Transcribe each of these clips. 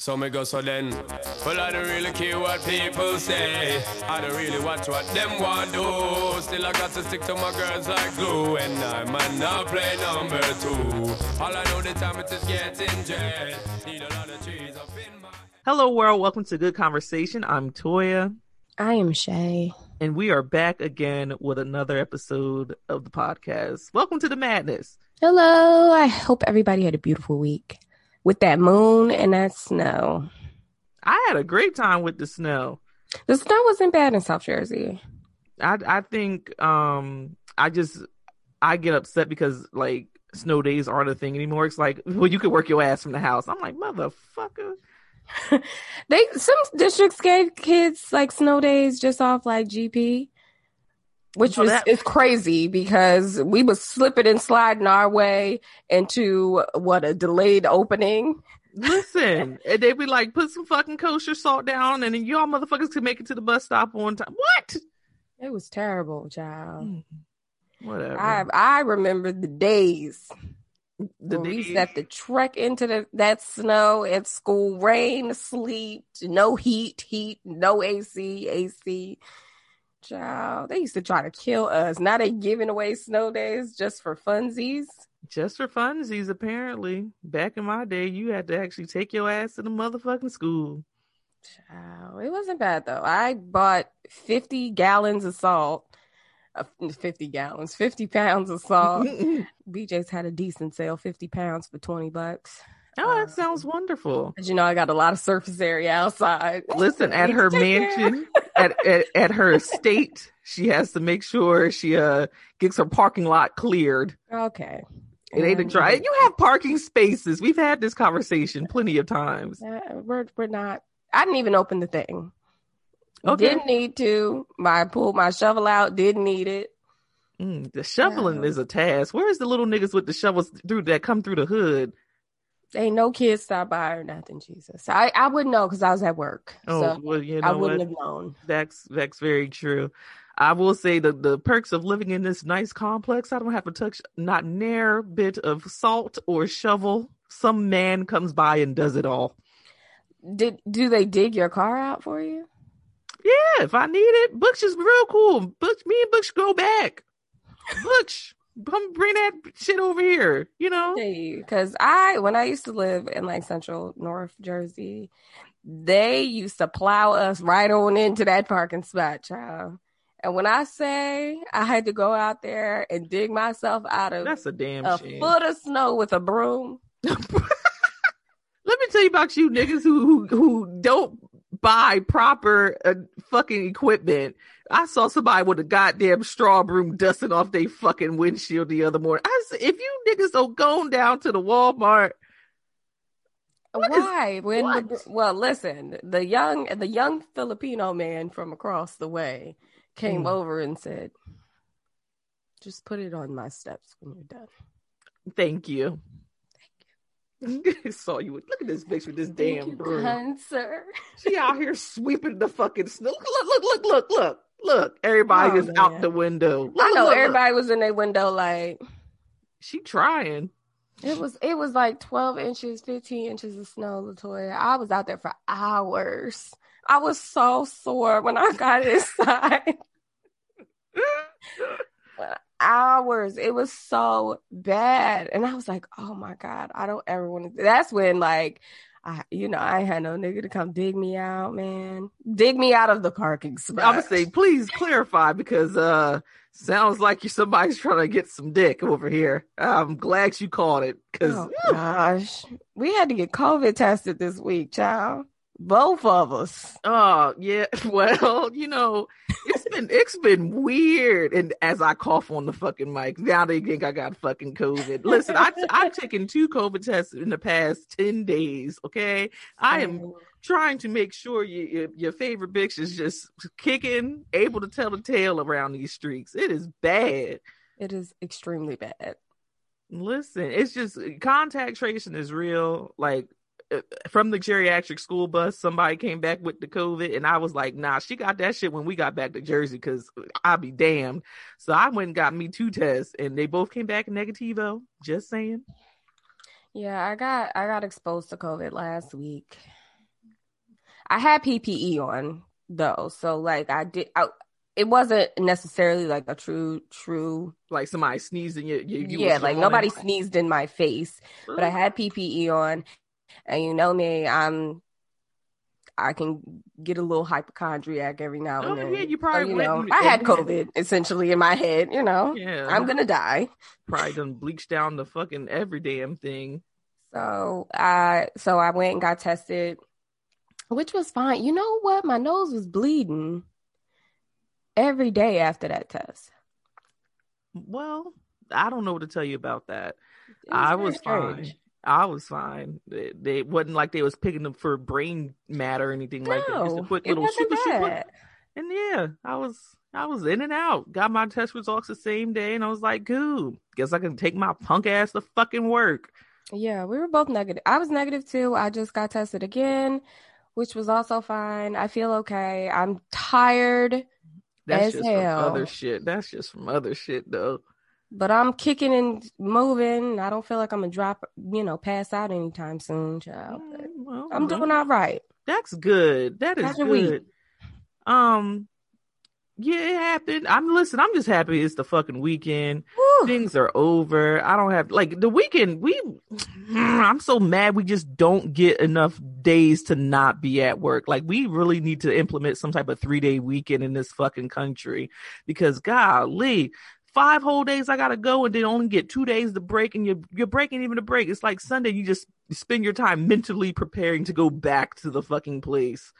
So me go so then. Well, I don't really care what people say. I don't really watch what them want do. Still, I got to stick to my girls like glue. And I might not play number two. All I know the time it is getting jet. Need a lot of trees up in my. Hello, world. Welcome to Good Conversation. I'm Toya, I am Shea. and we are back again with another episode of the podcast. Welcome to the madness. Hello. I hope everybody had a beautiful week with that moon and that snow. I had a great time with the snow. The snow wasn't bad in South Jersey. I I think um I just I get upset because like snow days aren't a thing anymore. It's like well you could work your ass from the house. I'm like motherfucker. They some districts gave kids like snow days just off like GP, which No, was that- it's crazy because we was slipping and sliding our way into what a delayed opening. Listen, and they be like put some fucking kosher salt down, and then y'all motherfuckers can make it to the bus stop on time. What? It was terrible, child. Mm. Whatever. I I remember the days the when we day- used to have to trek into the, that snow at school, rain, sleet, no heat, heat, no AC, AC. Child, they used to try to kill us. Now they giving away snow days just for funsies. Just for funsies, apparently. Back in my day, you had to actually take your ass to the motherfucking school. Child, it wasn't bad though. I bought 50 gallons of salt. Uh, 50 gallons, 50 pounds of salt. BJ's had a decent sale, 50 pounds for 20 bucks. Oh, that sounds wonderful. You know, I got a lot of surface area outside. Listen, at her mansion, at, at at her estate, she has to make sure she uh gets her parking lot cleared. Okay. It ain't a dry. You have parking spaces. We've had this conversation plenty of times. Uh, we're we're not. I didn't even open the thing. Okay. Didn't need to. I pulled my shovel out. Didn't need it. Mm, the shoveling Yeah. is a task. Where's the little niggas with the shovels through that come through the hood? Ain't no kids stop by or nothing. Jesus, I I wouldn't know because I was at work. Oh, so well, you know I wouldn't have known. That's that's very true. I will say the the perks of living in this nice complex. I don't have to touch not near bit of salt or shovel. Some man comes by and does it all. Did do they dig your car out for you? Yeah, if I need it, Butch is real cool. Butch, me and Butch go back. Butch, come bring that shit over here. You know. Because I, when I used to live in like Central North Jersey, they used to plow us right on into that parking spot, child. And when I say I had to go out there and dig myself out of That's a damn a shame. foot of snow with a broom, Let me tell you about you niggas who who, who don't buy proper uh, fucking equipment. I saw somebody with a goddamn straw broom dusting off their fucking windshield the other morning. I said, if you niggas don't go down to the Walmart, What is- why? when the, well, listen, the young the young Filipino man from across the way came Mm. over and said, "Just put it on my steps when you're done." thank you. Thank you. I saw you. with- Look at this bitch with this damn broom. sir. She out here sweeping the fucking snow. Look, look, look, look, look, look. Look, everybody Oh, is out the window. Look, I know look, look. everybody was in their window like She trying. it was it was like 12 inches, 15 inches of snow, Latoya. I was out there for hours. I was so sore when I got inside. hours. It was so bad. And I was like, oh my God, I don't ever want to that's when like I you know, I had no nigga to come dig me out, man. Dig me out of the parking spot. I would say, please clarify because uh sounds like you somebody's trying to get some dick over here. I'm glad you caught it because Oh gosh. We had to get COVID tested this week, child. Both of us. oh yeah, well you know it's been it's been weird. And as I cough on the fucking mic, now they think I got fucking COVID. Listen, I I've taken two COVID tests in the past ten days. Okay, I am oh. trying to make sure you, your, your favorite bitch is just kicking, able to tell the tale around these streets. It is bad. It is extremely bad. Listen, it's just contact tracing is real. Like from the geriatric school bus, somebody came back with the COVID, and I was like, "Nah, she got that shit when we got back to Jersey." Because I'll be damned. So I went and got me two tests, and they both came back negativo. Just saying. Yeah, I got I got exposed to COVID last week. I had PPE on though, so like I did. I, it wasn't necessarily like a true, true. Like somebody sneezed in your, you, you yeah, like nobody sneezed in my face, but I had PPE on, and you know me, I'm. I can get a little hypochondriac every now and Oh, then. yeah, you So, probably you know, I had COVID essentially in my head. You know, Yeah, I'm gonna die. probably done bleached down the fucking every damn thing. So I so I went and got tested, which was fine. You know what? My nose was bleeding every day after that test. Well, I don't know what to tell you about that. It I was fine. I was fine. They, they wasn't like they was picking them for brain matter or anything like that. Just No, quick it little shoop, bad. And yeah, I was I was in and out. Got my test results the same day, and I was like, "Cool, guess I can take my punk ass to fucking work." Yeah, we were both negative. I was negative too. I just got tested again, which was also fine. I feel okay. I'm tired, That's As just hell. from other shit. That's just from other shit, though. But I'm kicking and moving. I don't feel like I'm gonna drop, you know, pass out anytime soon, child. Mm, well, I'm well, doing all right. That's good. That is week? good. Um, yeah, it happened. I'm listen. I'm just happy it's the fucking weekend. Whew. Things are over. I don't have like the weekend. We, I'm so mad. We just don't get enough days to not be at work. Like we really need to implement some type of three day weekend in this fucking country because golly. Five whole days I gotta go and then only get two days to break and you're you're breaking even a break. It's like Sunday you just spend your time mentally preparing to go back to the fucking place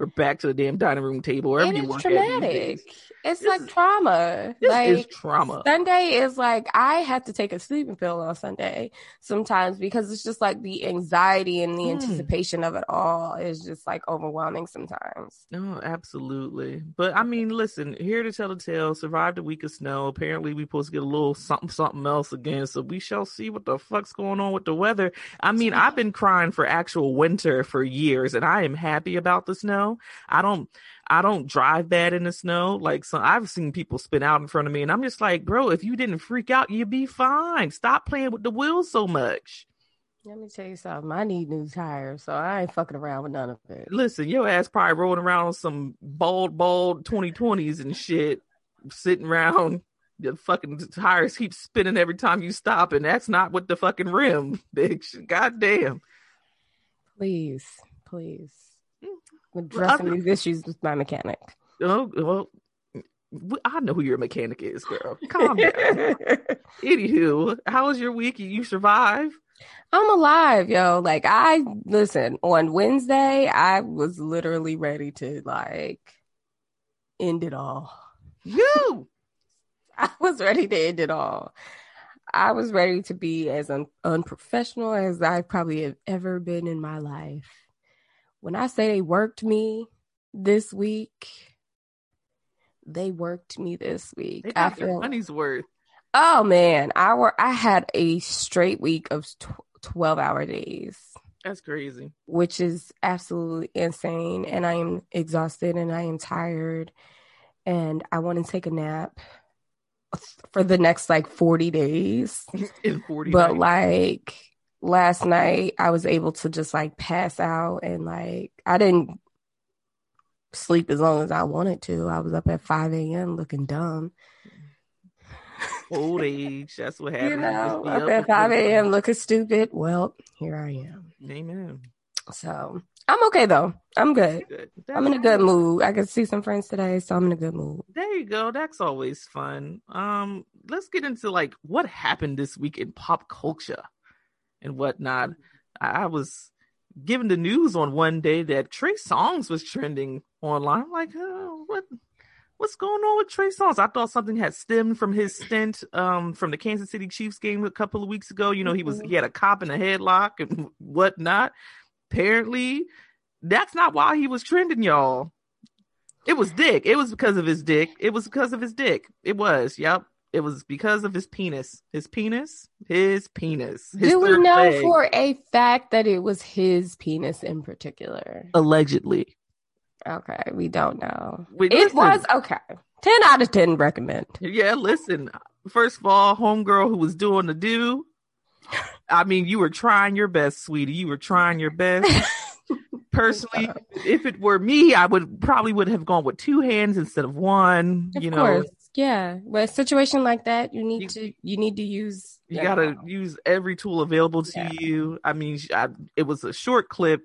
or back to the damn dining room table wherever and you it's traumatic. It's This like is- trauma. This like is trauma. Sunday is like I have to take a sleeping pill on Sunday sometimes because it's just like the anxiety and the Mm. anticipation of it all is just like overwhelming sometimes. No, absolutely. But I mean, listen, here to tell the tale, survived a week of snow. Apparently we supposed to get a little something something else again. So we shall see what the fuck's going on with the weather. I mean, I've been crying for actual winter for years and I am happy about the snow. I don't I don't drive bad in the snow. Like so I've seen people spin out in front of me and I'm just like, bro, if you didn't freak out, you'd be fine. Stop playing with the wheels so much. Let me tell you something. I need new tires, so I ain't fucking around with none of it. Listen, your ass probably rolling around on some bald, bald 2020s and shit, sitting around. The fucking tires keep spinning every time you stop, and that's not with the fucking rim, bitch. God damn. Please, please. I'm Well, addressing other- these issues with my mechanic. Oh, well, I know who your mechanic is, girl. Calm down. Anywho, how was your week? You survive? I'm alive, yo. Like I listen, on Wednesday, I was literally ready to like end it all. You. I was ready to end it all. I was ready to be as un- unprofessional as I probably have ever been in my life. When I say they worked me this week, they worked me this week. They got feel, money's worth. oh man, I were I had a straight week of tw- twelve hour days, That's crazy. which is absolutely insane, and I am exhausted and I am tired, and I want to take a nap for the next like forty days. In 40 But nights. like last night, I was able to just like pass out and like I didn't sleep as long as I wanted to. I was up at 5 a.m. looking dumb. old age. That's what happens. You You know, up up at 5 a.m. looking stupid. Well, here I am. Amen. So I'm okay though. I'm good. Good. I'm in a good mood. I could see some friends today, so I'm in a good mood. There you go. That's always fun. Um, let's get into like what happened this week in pop culture and whatnot. I, was given the news on one day that Trey Songz was trending online. I'm like, oh, what? What's going on with Trey Songz? I thought something had stemmed from his stint um, from the Kansas City Chiefs game a couple of weeks ago. You know, he was he had a cop in a headlock and whatnot. Apparently, that's not why he was trending, y'all. It was dick. It was because of his dick. It was because of his dick. It was. Yep. It was because of his penis. His penis. His penis. His Do we know leg. for a fact that it was his penis in particular? allegedly? Okay, we don't know. Wait, it listen. was okay. 10 out of 10 recommend. Yeah, listen. First of all, homegirl who was doing the do. I mean, you were trying your best, sweetie. You were trying your best. personally, if it were me, I would probably would have gone with two hands instead of one. Of you know, course, yeah. But a situation like that, you need You- to you need to use. you gotta use every tool available to Yeah. you. I mean, I, it was a short clip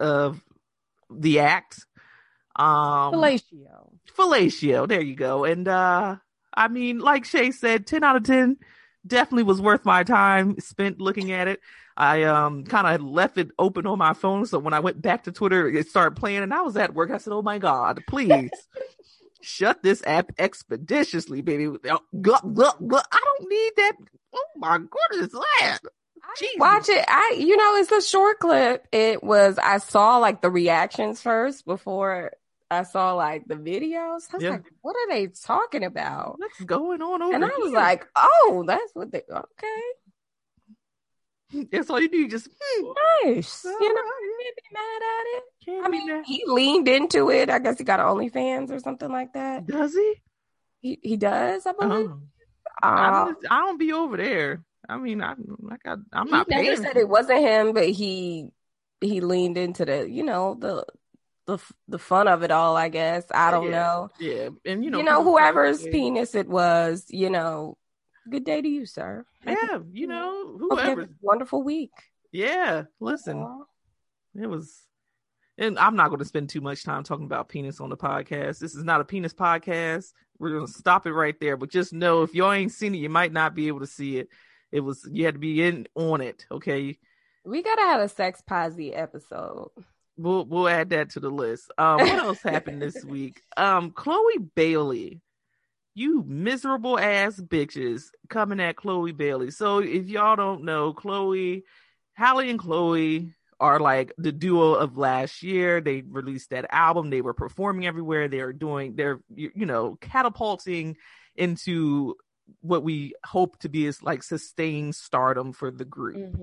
of the act. Um, fellatio. fellatio. There you go. And uh I mean, like Shea said, ten out of ten definitely was worth my time spent looking at it. I um kind of left it open on my phone, so when I went back to Twitter, it started playing, and I was at work. I said, "Oh my god, please." Shut this app expeditiously, baby. Uh, gluck, gluck, gluck. I don't need that. Oh my goodness, that. Jesus. Watch it. I, you know, it's a short clip. It was. I saw like the reactions first before I saw like the videos. I was Yeah. like, "What are they talking about?" What's going on over And I was here? like, "Oh, that's what they." Okay, that's all you do. Just hmm, nice. You know, can't be mad at it. can't I mean, he leaned into it. I guess he got OnlyFans or something like that. does he? He he does, I believe. Oh. I Uh, don't, I don't be over there. I mean, I, I got, I'm he not never paying. said it wasn't him, but he he leaned into the you know the the the fun of it all. I guess I don't Yeah. know. Yeah, and you know, You know, whoever's penis it was, you know, good day to you, sir. Yeah, you know, whoever. wonderful week. Yeah, listen, Aw. it was, and I'm not going to spend too much time talking about penis on the podcast. This is not a penis podcast. We're going to stop it right there. But just know, if y'all ain't seen it, you might not be able to see it. It was you had to be in on it. Okay, We gotta have a sex posy episode. we'll we'll add that to the list. Um, what else happened this week? Um, Chloe Bailey, you miserable ass bitches coming at Chloe Bailey. So if y'all don't know, Chloe, Halle and Chloe are like the duo of last year. They released that album. They were performing everywhere. They are doing. They're you know catapulting into what we hope to be is like sustained stardom for the group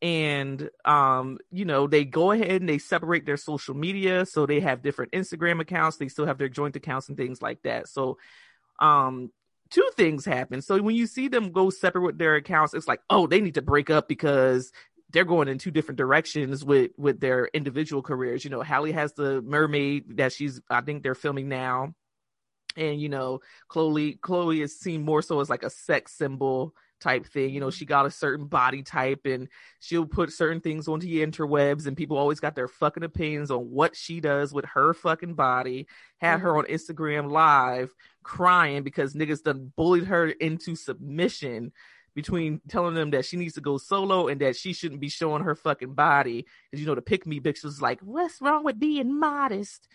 and um you know they go ahead and they separate their social media so they have different instagram accounts they still have their joint accounts and things like that so um two things happen. So when you see them go separate with their accounts it's like oh they need to break up because they're going in two different directions with with their individual careers. You know Halle has the mermaid that she's i think they're filming now. And you know chloe chloe is seen more so as like a sex symbol type thing you know mm-hmm. she got a certain body type and she'll put certain things onto the interwebs and people always got their fucking opinions on what she does with her fucking body. Had her mm-hmm. on instagram live crying because niggas done bullied her into submission between telling them that she needs to go solo and that she shouldn't be showing her fucking body. Because you know the pick me bitch was like what's wrong with being modest?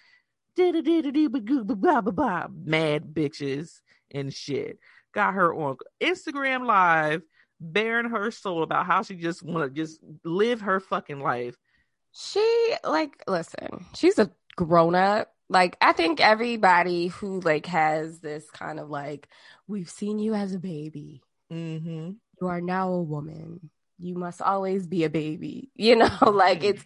Mad bitches and shit got her on Instagram live bearing her soul about how she just want to just live her fucking life. She like listen, she's a grown up. Like I think everybody who like has this kind of like we've seen you as a baby. Mm-hmm. You are now a woman. You must always be a baby. You know, like it's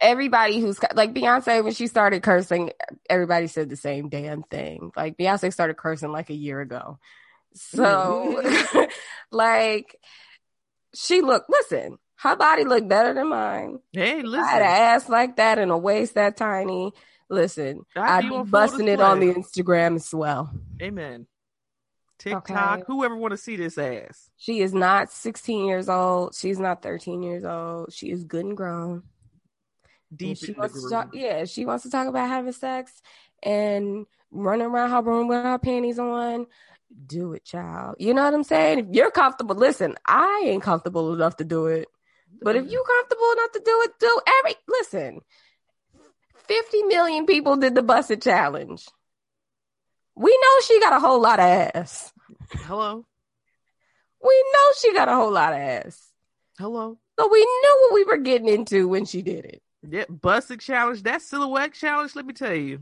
everybody who's like Beyonce when she started cursing, everybody said the same damn thing. Like Beyonce started cursing like a year ago. So mm-hmm. like she looked listen, her body looked better than mine. Hey, listen. I had an ass like that and a waist that tiny. Listen, I'd I'd be be on full busting it on the. Instagram as well. amen. TikTok, Okay. whoever want to see this ass? She is not 16 years old. She's not 13 years old. She is good and grown. And she wants to talk, yeah, she wants to talk about having sex and running around her room with her panties on. Do it, child. You know what I'm saying? If you're comfortable, listen, I ain't comfortable enough to do it. But if you comfortable enough to do it, do every listen. 50 million people did the busted challenge. We know she got a whole lot of ass. Hello, We know she got a whole lot of ass. hello. So we knew what we were getting into when she did it. Yeah, busted challenge. That silhouette challenge. Let me tell you,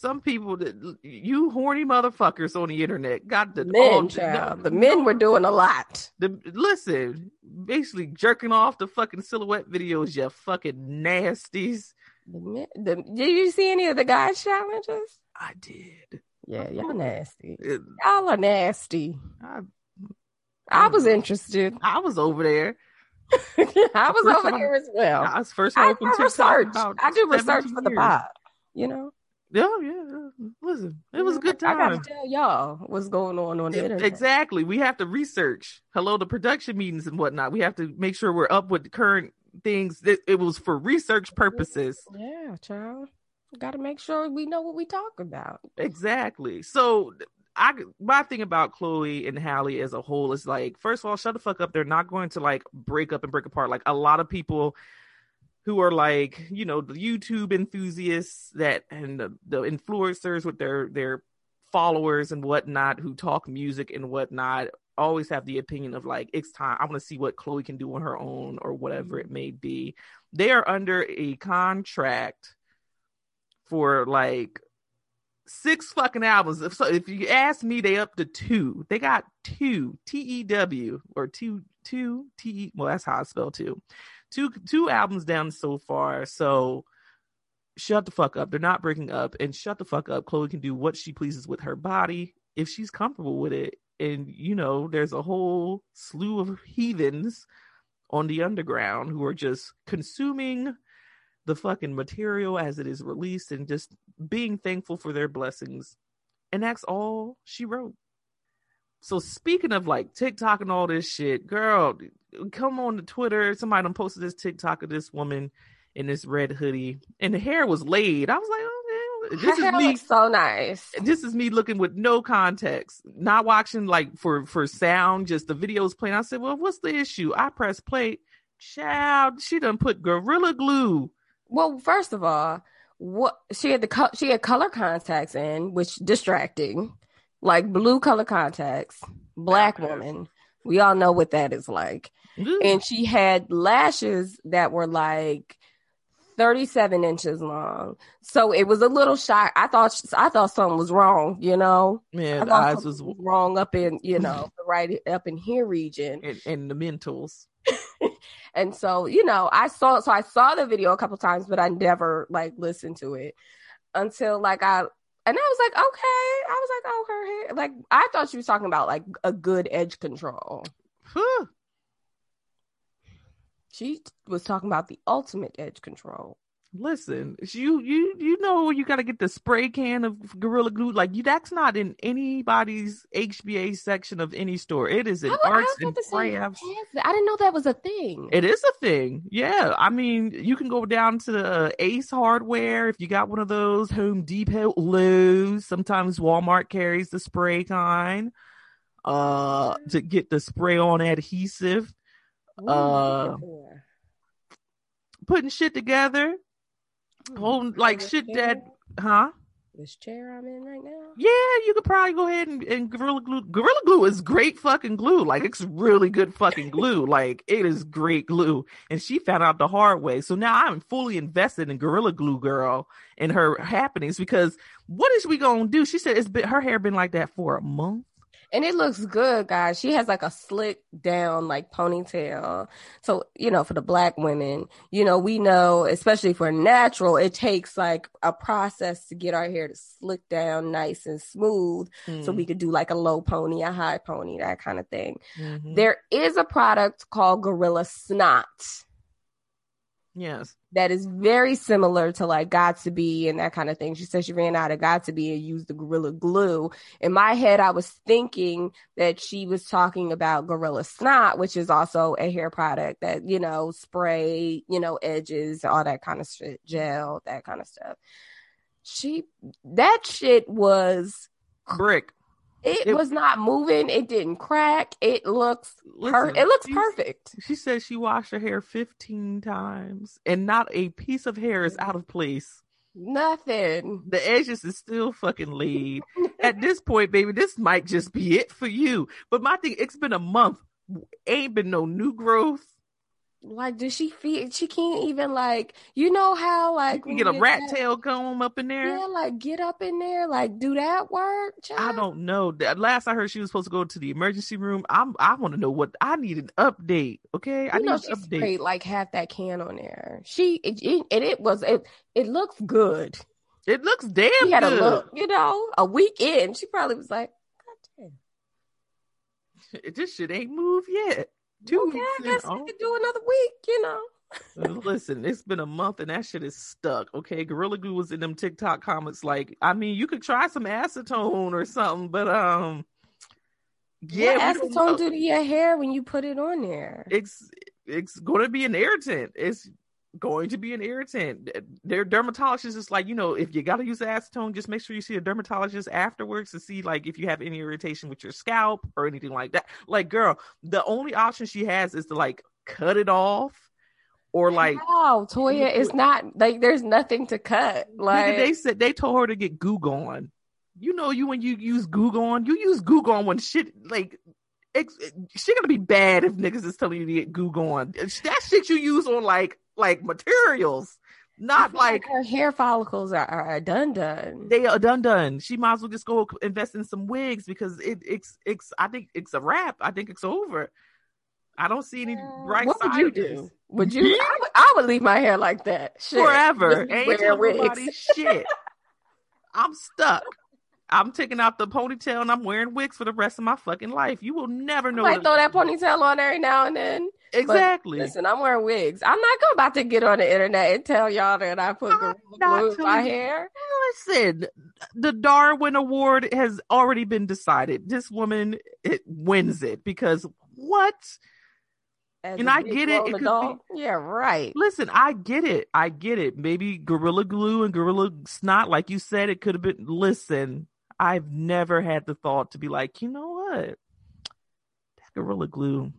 some people that you horny motherfuckers on the internet got the The all- men, child. The men were doing a lot. The listen, basically jerking off the fucking silhouette videos. You fucking nasties. The men, the, did you see any of the guys' challenges? I did. Yeah, y'all nasty. It- Y'all are nasty. I, I was interested. I was over there. I was First over time- there as well. I was first I, open I research. I do research 17 for the years. pod. You know, Yeah, yeah. Listen, it was a good time. I gotta tell y'all what's going on on the internet. Exactly. We have to research. Hello, the production meetings and whatnot. We have to make sure we're up with the current things. It, it was for research purposes. Yeah, child. Got to make sure we know what we talk about. Exactly. So I my thing about Chloe and Halle as a whole is like, first of all, shut the fuck up. They're not going to like break up and break apart. Like a lot of people who are like, you know, the YouTube enthusiasts that and the, the influencers with their their followers and whatnot who talk music and whatnot always have the opinion of like it's time i want to see what chloe can do on her own or whatever it may be they are under a contract for like six fucking albums. If so, if you ask me, they up to two. They got two T E W or two two T E. Well, that's how I spell two. Two two albums down so far. So shut the fuck up. They're not breaking up, and shut the fuck up. Chloe can do what she pleases with her body if she's comfortable with it. And you know, there's a whole slew of heathens on the underground who are just consuming the fucking material as it is released and just being thankful for their blessings. And that's all she wrote. So speaking of like TikTok and all this shit, girl, come on to Twitter. Somebody done posted this TikTok of this woman in this red hoodie, and the hair was laid. I was like, oh, man, this Her is me. so nice. This is me looking with no context, not watching like for for sound, just the video videos playing. I said, well, what's the issue? I press play. Child, she done put gorilla glue Well, first of all, what she had the co- she had color contacts in, which distracting, like blue color contacts. Black woman, we all know what that is like. And she had lashes that were like 37 inches long. So it was a little shock. I thought I thought something was wrong, you know. Man, the eyes was was wrong up in, you know, the right up in here region. and, and the mentals. And so, you know, I saw so I saw the video a couple times, but I never like listened to it until like I and I was like, okay. I was like, oh, her hair. Like I thought she was talking about like a good edge control. Huh. She was talking about the ultimate edge control. Listen, you you you know you got to get the spray can of gorilla glue. Like you, that's not in anybody's HBA section of any store. It is in I, I arts was and crafts. I didn't know that was a thing. It is a thing. Yeah. I mean, you can go down to the Ace Hardware if you got one of those, Home Depot, Lowe's. Sometimes Walmart carries the spray kind uh to get the spray on adhesive. Ooh, uh. Putting shit together, Hmm. holding like shit that, huh? This chair I'm in right now. Yeah, you could probably go ahead and, and Gorilla Glue. Gorilla Glue is great fucking glue. Like it's really good fucking glue. Like it is great glue. And she found out the hard way. So now I'm fully invested in Gorilla Glue Girl and her happenings because what is we gonna do? She said it's been her hair been like that for a month. And it looks good, guys. She has like a slick down, like ponytail. So, you know, for the black women, you know, we know, especially for natural, it takes like a process to get our hair to slick down nice and smooth. So Mm. we could do like a low pony, a high pony, that kind of thing. Mhm. There is a product called Gorilla Snot yes. that is very similar to like Got2b and that kind of thing. She said she ran out of Got2b and used the Gorilla Glue. In my head, I was thinking that she was talking about Gorilla Snot, which is also a hair product that, you know, spray, you know, edges, all that kind of shit, gel, that kind of stuff. She, that shit was, Brick. It, It- was not moving. It didn't crack. It looks, per- Listen, it looks perfect. She said she washed her hair 15 times and not a piece of hair is out of place. Nothing. The edges is still fucking laid. At this point, baby, this might just be it for you. But my thing, it's been a month. Ain't been no new growth. Like, does she feel she can't even like you know how like when get a you rat that- tail comb up in there. Yeah, like get up in there, like do that work. I don't know. Last I heard, she was supposed to go to the emergency room. I'm. I want to know what I need an update. Okay, I You need know an update. sprayed like half that can on there. She it, it, and it was it it looks good. It looks damn She had good. a look, you know, a week in. She probably was like, God damn. This shit ain't moved yet. Two Okay, I weeks in, guess we oh. could do another week, you know. Listen, it's been a month and that shit is stuck. Okay, Gorilla Glue was in them TikTok comments. Like, I mean, you could try some acetone or something, but um, yeah, what we don't know. acetone do to your hair when you put it on there? it's it's going to be an irritant. It's going to be an irritant. Their dermatologist is like, you know, if you got to use acetone, just make sure you see a dermatologist afterwards to see like if you have any irritation with your scalp or anything like that. Like, girl, the only option she has is to like cut it off or like Wow, Toya, it's not like there's nothing to cut. Like they said they told her to get Goo Gone. You know, you when you use Goo Gone, you use Goo Gone when shit like it's eh, shit gonna be bad if niggas is telling you to get Goo Gone. That shit you use on like like materials, not feel like her hair follicles are, are done done. they are done done. She might as well just go invest in some wigs because it it's it's I think it's a wrap. I think it's over. I don't see any mm, bright what would you do? Would you? Hmm? I would, I would leave my hair like that Shit. forever. Ain't wearing telling wigs. nobody shit. I'm stuck. I'm taking out the ponytail and I'm wearing wigs for the rest of my fucking life. You will never I know. the- throw that ponytail on every now and then. But exactly. Listen, I'm wearing wigs. I'm not going about to get on the internet and tell y'all that I put gorilla glue in my hair. Listen, the Darwin Award has already been decided. This woman it wins it because what? As And I get it, it be- Yeah, right. Listen, I get it. I get it. Maybe Gorilla Glue and Gorilla Snot, like you said, it could have been. Listen, I've never had the thought to be like, you know what? That Gorilla Glue.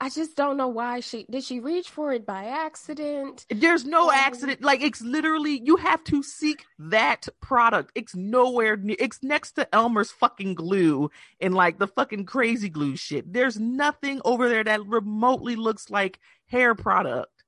I just don't know why she did. She reach for it by accident. There's no Um, accident. Like it's literally you have to seek that product. It's nowhere near. It's next to Elmer's fucking glue and like the fucking crazy glue shit. There's nothing over there that remotely looks like hair product.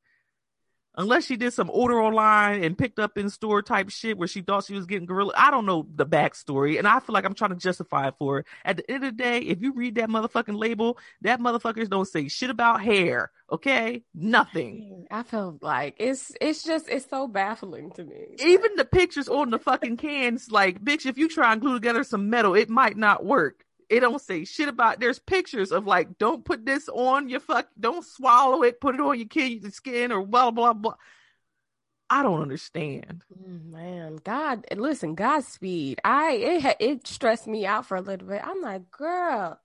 Unless she did some order online and picked up in store type shit where she thought she was getting gorilla. I don't know the backstory, and I feel like I'm trying to justify it for her. At the end of the day, if you read that motherfucking label, that motherfuckers don't say shit about hair. Okay, nothing. I feel like it's it's just it's so baffling to me. even the pictures on the fucking cans, like, bitch, if you try and glue together some metal, it might not work. It don't say shit about. There's pictures of like, don't put this on your fuck, don't swallow it, put it on your kid's skin or blah blah blah. I don't understand. Mm, Man, God, listen, Godspeed. I it it stressed me out for a little bit. I'm like, girl,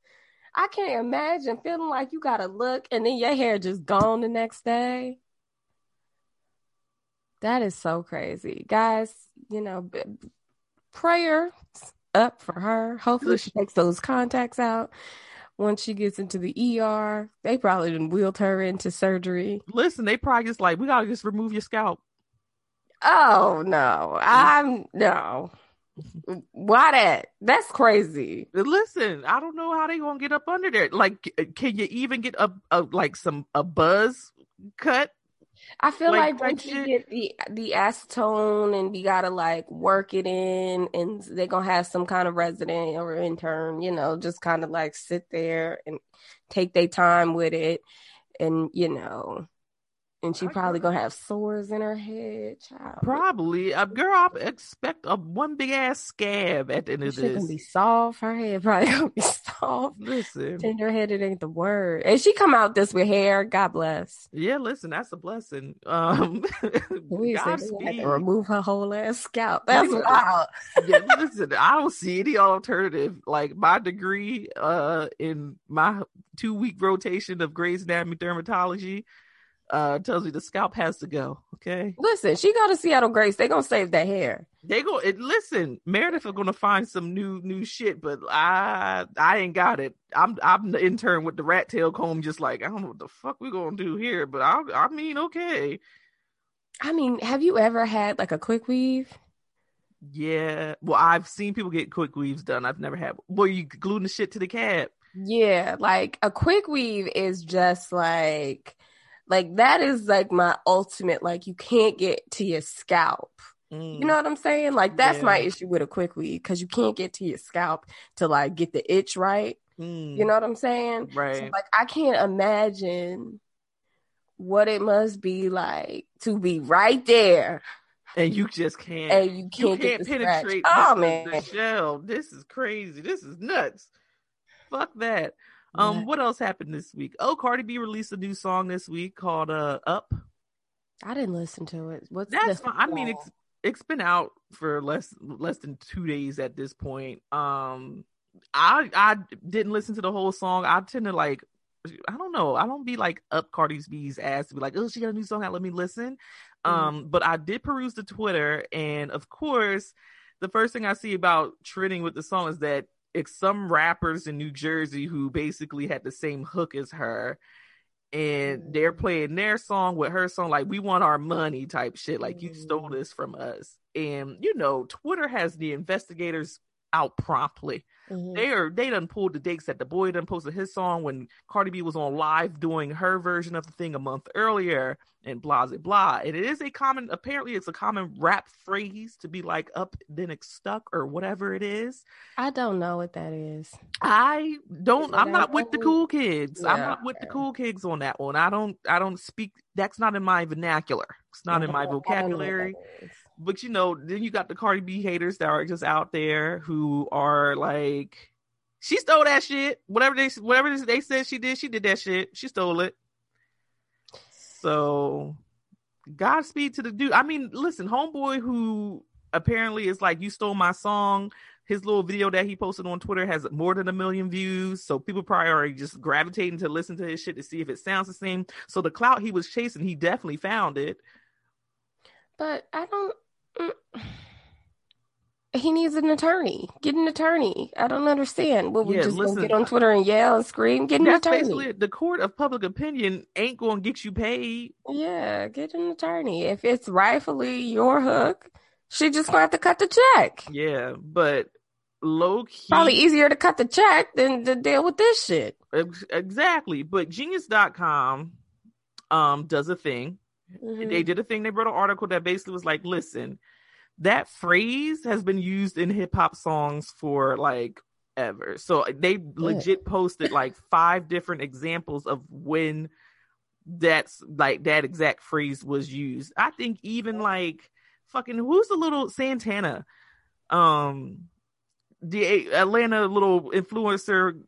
I can't imagine feeling like you gotta look and then your hair just gone the next day. That is so crazy, guys. You know, prayers up for her. Hopefully, she takes those contacts out. Once she gets into the ER, they probably done wheeled her into surgery. Listen, they probably just like, we gotta just remove your scalp. Oh no, I'm no. Why that? That's crazy. Listen, I don't know how they gonna get up under there. Like, can you even get a like some a buzz cut? I feel Like, like, once you get the the acetone and you gotta like work it in, and they're gonna have some kind of resident or intern, you know, just kind of like sit there and take their time with it, and you know, and she probably gonna have sores in her head. Child, Probably. A girl, I expect a one big ass scab at the end of This shit this. gonna be soft. Her head probably gonna be soft. Listen. Tender headed ain't the word. And she come out this with hair. God bless. Yeah, listen, that's a blessing. Um, We had to remove her whole ass scalp. That's wild. yeah, listen, I don't see any alternative. Like my degree, uh, in my two week rotation of Grey's Anatomy dermatology, uh, tells me the scalp has to go. Okay, Listen, she go to Seattle Grace. They gonna save that hair. they go. It, listen, Meredith are gonna find some new new shit, but I I ain't got it. I'm I'm the intern with the rat tail comb, just like I don't know what the fuck we gonna do here, but I I mean okay. I mean, have you ever had like a quick weave? Yeah. Well, I've seen people get quick weaves done. I've never had. Well, you gluing the shit to the cab. Yeah, like a quick weave is just like like that is like my ultimate like you can't get to your scalp. Mm. You know what I'm saying? Like that's my issue with a quick weave because you can't get to your scalp to like get the itch right. Mm. You know what I'm saying? So, right? like I can't imagine what it must be like to be right there and you just can't. and you you can't, get can't penetrate Oh man, the shell. This is crazy. This is nuts. Fuck that. Um, what else happened this week? Oh, Cardi B released a new song this week called uh Up. I didn't listen to it. What's That's fine. I mean, it's it's been out for less less than two days at this point. Um, I I didn't listen to the whole song. I tend to like. I don't know. I don't be like up Cardi B's ass to be like, oh, she got a new song out. Let me listen. Mhm. Um, but I did peruse the Twitter, and of course, the first thing I see about trending with the song is that some rappers in New Jersey who basically had the same hook as her, and they're Mm. playing their song with her song, like "We want our money" type shit, like you stole Mm. this from us. And you know, Twitter has the investigators out promptly. Mhm. They are they done pulled the dates that the boy done posted his song when Cardi B was on live doing her version of the thing a month earlier and blah blah blah. And it is a common apparently it's a common rap phrase to be like up then it's stuck or whatever it is. I don't know what that is. I don't I'm not with the cool kids. I'm not with the cool kids on that one. I don't I don't speak that's not in my vernacular. It's not in my I don't know what vocabulary. But you know, then you got the Cardi B haters that are just out there who are like, she stole that shit. Whatever they whatever they said she did, she did that shit. She stole it. So, Godspeed to the dude. I mean, listen, homeboy who apparently is like, you stole my song. His little video that he posted on Twitter has more than a million views. So people probably are just gravitating to listen to his shit to see if it sounds the same. So the clout he was chasing, he definitely found it. But I don't. He needs an attorney. Get an attorney. I don't understand. What we Yeah, just gonna listen, get on Twitter and yell and scream? Get an attorney. the court of public opinion ain't gonna get you paid. Yeah, get an attorney. If it's rightfully your hook, she just gonna have to cut the check. Yeah, but low key, Probably easier to cut the check than to deal with this shit. ex- exactly. But Genius.com um does a thing. Mhm. They did a thing. They wrote an article that basically was like, listen, that phrase has been used in hip hop songs for like ever. So they legit posted like five different examples of when that's like that exact phrase was used. I think even like fucking who's the little Santana, um, the Atlanta little influencer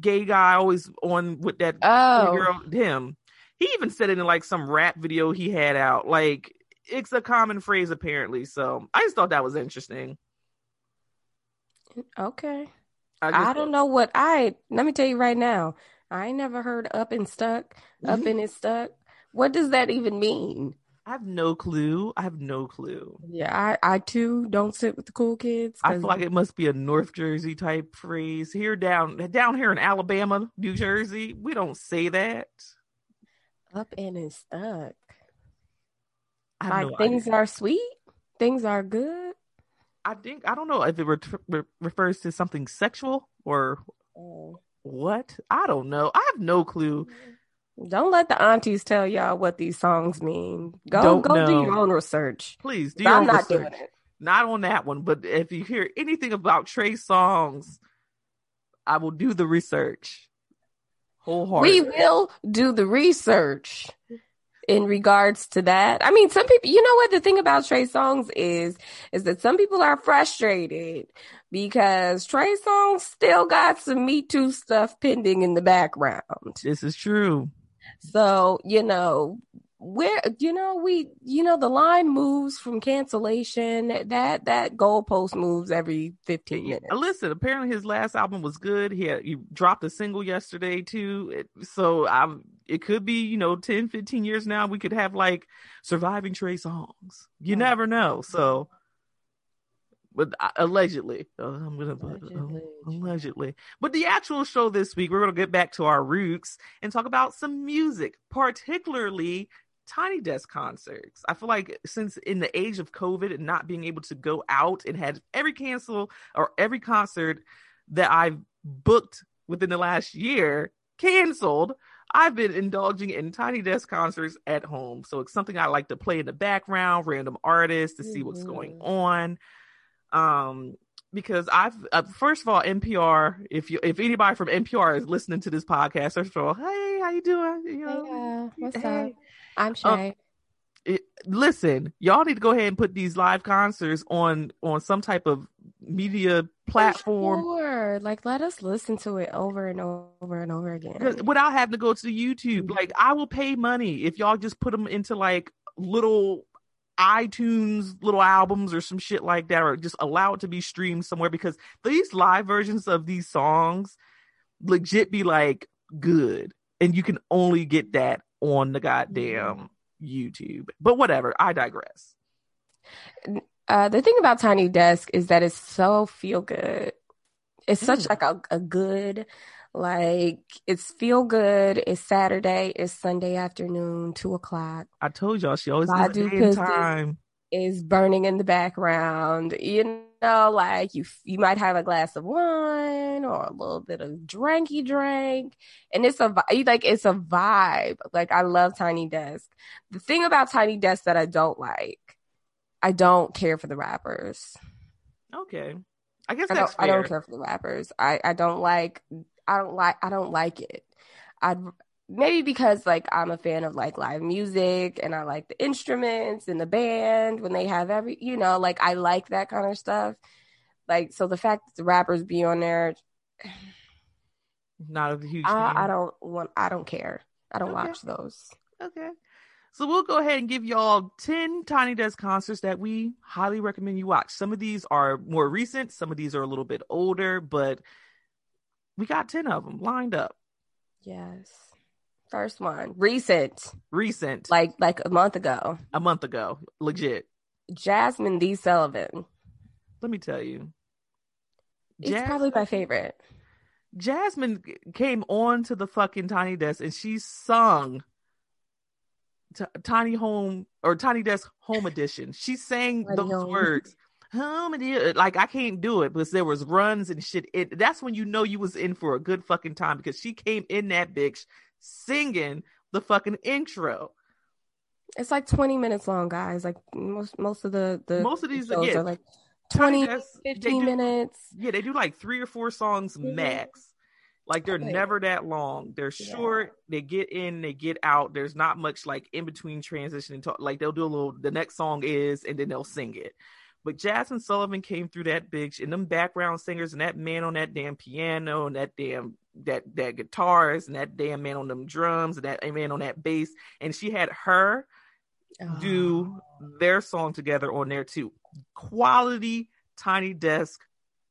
gay guy always on with that Oh, girl him. He even said it in like some rap video he had out. Like it's a common phrase apparently. So I just thought that was interesting. okay. I, I don't know what I. Let me tell you right now. I never heard up and stuck. Up Mhm. and it's stuck. What does that even mean? I have no clue. I have no clue. Yeah, I, I too don't sit with the cool kids. I feel like it must be a North Jersey type phrase. Here down down here in Alabama, New Jersey, we don't say that. Up and it's stuck. I Like no things idea. are sweet, things are good. I think I don't know if it re- re- refers to something sexual or Oh. what. I don't know. I have no clue. Don't let the aunties tell y'all what these songs mean. Go Don't go do your own research. Please do I'm own not research. doing it. Not on that one, but if you hear anything about Trey Songz, I will do the research We will do the research in regards to that. I mean, some people, you know what the thing about Trey Songz is, is that some people are frustrated because Trey Songz still got some Me Too stuff pending in the background. This is true. So, you know, where, you know, we, you know, the line moves from cancellation. That, that goalpost moves every 15 minutes. Uh, Listen, apparently his last album was good. He had, he dropped a single yesterday too. It, so I, it could be, you know, 10, 15 years now. We could have like surviving Trey Songz. You Right. never know. So, but uh, allegedly, uh, I'm gonna uh, Allegedly. allegedly. But the actual show this week, we're gonna get back to our roots and talk about some music, particularly tiny desk concerts. I feel like since in the age of COVID and not being able to go out and had every cancel or every concert that I've booked within the last year canceled, I've been indulging in tiny desk concerts at home. So it's something I like to play in the background, random artists to see what's going Mhm. on. Um, because I've uh, first of all NPR. If you if anybody from NPR is listening to this podcast, first of all, hey, how you doing? You know, Hey, uh, what's hey. up? I'm Um, Shea. it, listen, y'all need to go ahead and put these live concerts on on some type of media platform Sure. Like let us listen to it over and over and over again. without having to go to YouTube. Like I will pay money if y'all just put them into like little iTunes little albums or some shit like that, or just allow it to be streamed somewhere because these live versions of these songs legit be like good, and you can only get that on the goddamn YouTube. But whatever, I digress. Uh, the thing about Tiny Desk is that it's so feel good. It's such Mm. like a, a good, like it's feel good. It's Saturday. It's Sunday afternoon, two o'clock. I told y'all she always I does do time. Is burning in the background. You know, like you you might have a glass of wine or a little bit of drinky drink, and it's a like it's a vibe. Like I love Tiny Desk. The thing about Tiny Desk that I don't like, I don't care for the rappers. Okay, I guess I that's don't, I don't care for the rappers. I, I don't like I don't like I don't like it. I maybe because like I'm a fan of like live music and I like the instruments and the band when they have every you know like I like that kind of stuff. Like so the fact that the rappers be on there, Not a huge. I. I don't want I don't care. I don't Okay. watch those. Okay. So we'll go ahead and give y'all 10 Tiny Desk concerts that we highly recommend you watch. Some of these are more recent, some of these are a little bit older, but we got 10 of them lined up. Yes. First one, recent, Recent, like like a month ago. a month ago. Legit. Jazmine D. Sullivan. Let me tell you. It's Jas- probably my favorite. Jazmine came on to the fucking Tiny Desk and she sung T- Tiny Home or Tiny Desk Home Edition. She sang Tiny those Home. words. Home Edition. Like I can't do it because there was runs and shit. It, that's when you know you was in for a good fucking time because she came in that bitch singing the fucking intro. It's like 20 minutes long, guys. Like most most of the the Most of these, shows yeah, are like Tiny 20 Desk, they 15 do- minutes. Yeah, they do like three or four songs Mhm. max. Like they're Okay. never that long. They're Yeah. short. They get in, they get out. There's not much like in between transition and talk. Like they'll do a little. The next song is, and then they'll sing it. But Jazmine Sullivan came through that bitch, and them background singers, and that man on that damn piano, and that damn that that guitarist, and that damn man on them drums, and that man on that bass, and she had her do their song together on there too. Quality Tiny Desk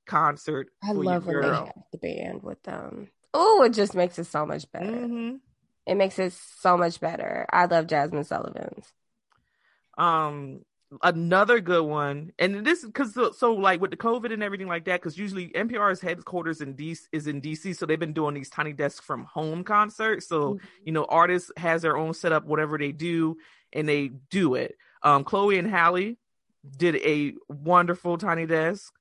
concert. I for love when they have the band with them. Oh, it just makes it so much better. Mhm. It makes it so much better. I love Jazmine Sullivan's. Um, another good one, and this because so, so like with the COVID and everything like that, because usually NPR's headquarters in DC is in DC, so they've been doing these tiny desks from home concerts. So you know, artists has their own setup, whatever they do, and they do it. Um, Chloe and Halle did a wonderful tiny desk.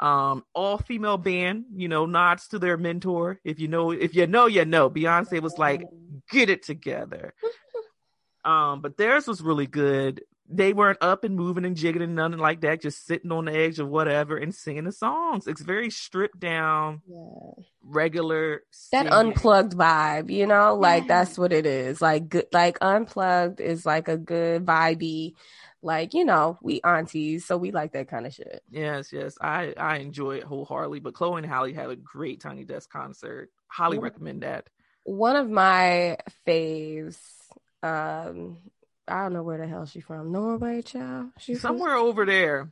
Um, all female band, you know, nods to their mentor. If you know, if you know, you know. Beyonce was like, get it together. um, but theirs was really good. They weren't up and moving and jigging and nothing like that, just sitting on the edge of whatever and singing the songs. It's very stripped down, Yeah. regular. That unplugged vibe, you know, like Yeah. that's what it is. Like good, like unplugged is like a good vibey, like you know, we aunties, so we like that kind of shit. Yes, yes, I I enjoy it wholeheartedly. But Chloe and Halle had a great Tiny Desk concert. Highly Yeah. recommend that. One of my faves, um, I don't know where the hell she from. Norway, child. She's from- Somewhere over there.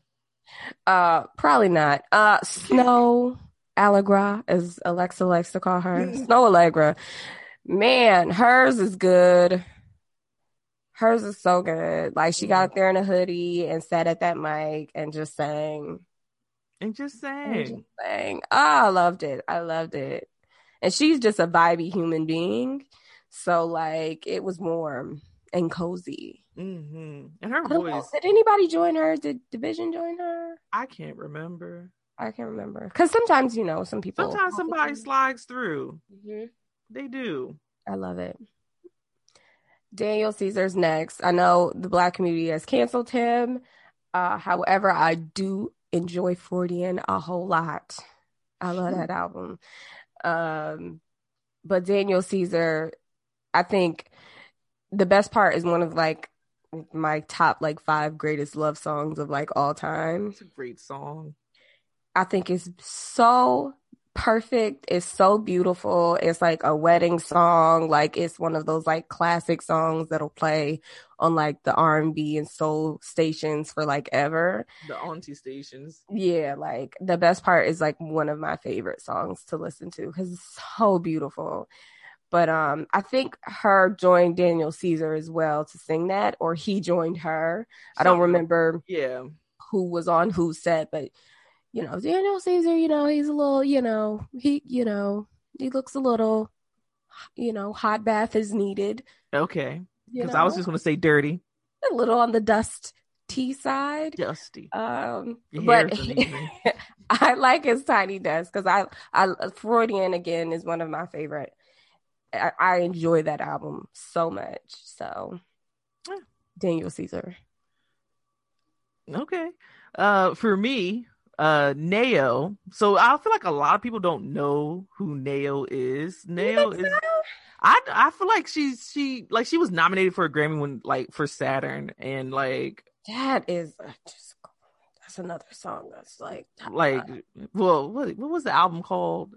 Uh, probably not. Uh, Snoh Aalegra, as Alexa likes to call her. Snoh Aalegra. Man, hers is good. Hers is so good. Like she got there in a hoodie and sat at that mic and just sang. And just And just sang. sang. Oh, I loved it. I loved it. And she's just a vibey human being. So like it was warm and cozy. hmm And her don't know. voice, Did anybody join her? Did dvsn join her? I can't remember. I can't remember. Because sometimes, you know, some people. Sometimes somebody slides through. Mhm. They do. I love it. Daniel Caesar's next. I know the black community has canceled him. Uh, however, I do enjoy Freudian a whole lot. I love that album. Um, but Daniel Caesar, I think the best part is one of like my top like five greatest love songs of like all time. It's a great song. I think it's so perfect. It's so beautiful. It's like a wedding song. Like it's one of those like classic songs that'll play on like the R and B and soul stations for like ever. The auntie stations. Yeah, like the best part is like one of my favorite songs to listen to because it's so beautiful. But um, I think H.E.R. joined Daniel Caesar as well to sing that, or he joined her. I don't remember. Yeah. Who was on whose set, but you know, Daniel Caesar, you know, he's a little, you know, he, you know, he looks a little, you know, hot bath is needed. Okay. Because I was just going to say dirty. A little on the dust tea side. Dusty. Um, but I like his tiny desk because I, I, Freudian again is one of my favorite. I, I enjoy that album so much. So, yeah. Daniel Caesar. Okay. Uh, for me, uh Nao. So I feel like a lot of people don't know who Nao is. Nao is so? I I feel like she's she like she was nominated for a Grammy when like for Saturn and like that is just that's another song that's like like well what what was the album called?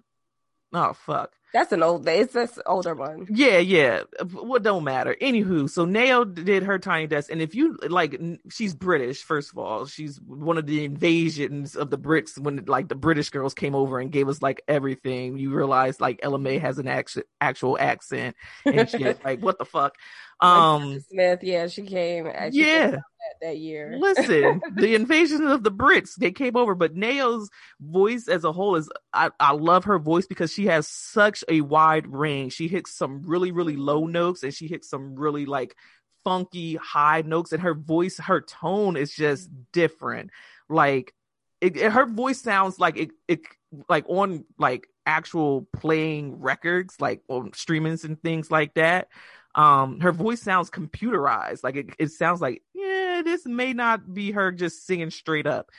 Oh fuck. That's an old. It's this older one. Yeah, yeah. What don't matter. Anywho, so Nao did her tiny desk, and if you like, she's British. First of all, she's one of the invasions of the Brits when like the British girls came over and gave us like everything. You realize like Ella Mai has an actual actual accent, and shit. like what the fuck. Um, Smith, yeah, she came. She yeah, came that year. Listen, the invasion of the Brits, they came over, but Nao's voice as a whole is I, I love her voice because she has such a wide range. She hits some really, really low notes and she hits some really like funky high notes, and her voice, her tone is just different. Like it, it, her voice sounds like it, it like on like actual playing records, like on streamings and things like that um her voice sounds computerized. Like it, it sounds like yeah this may not be her just singing straight up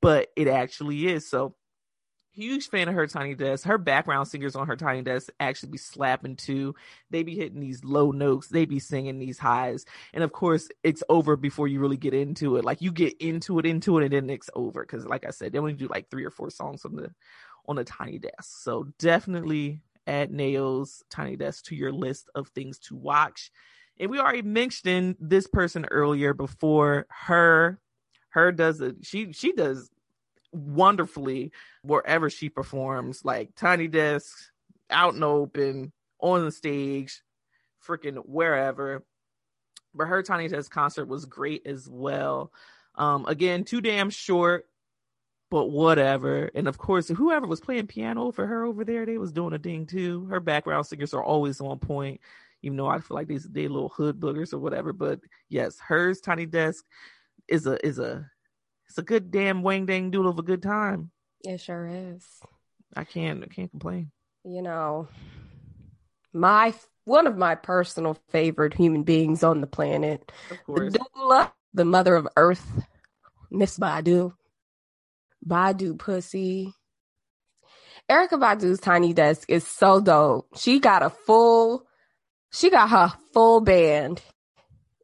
but it actually is. So huge fan of her tiny desk. Her background singers on her tiny desk actually be slapping too. They be hitting these low notes. They be singing these highs. And of course it's over before you really get into it. Like you get into it into it and then it's over. Because like i said they only do like three or four songs on the on the tiny desk. So definitely add Nails Tiny Desk to your list of things to watch. And we already mentioned this person earlier before her. H.E.R. does it. She she does wonderfully wherever she performs, like Tiny Desk, out and open, on the stage, freaking wherever. But her Tiny Desk concert was great as well. Um, again, too damn short but whatever. And of course, whoever was playing piano for her over there, they was doing a ding too. Her background singers are always on point, even though I feel like these they little hood boogers or whatever. But yes, hers tiny desk is a is a it's a good damn wang dang doodle of a good time. It sure is. I can't I can't complain. You know, my one of my personal favorite human beings on the planet, the doula, the mother of Earth, Miss Badu. Badu pussy. Erykah Badu's tiny desk is so dope. She got a full, she got her full band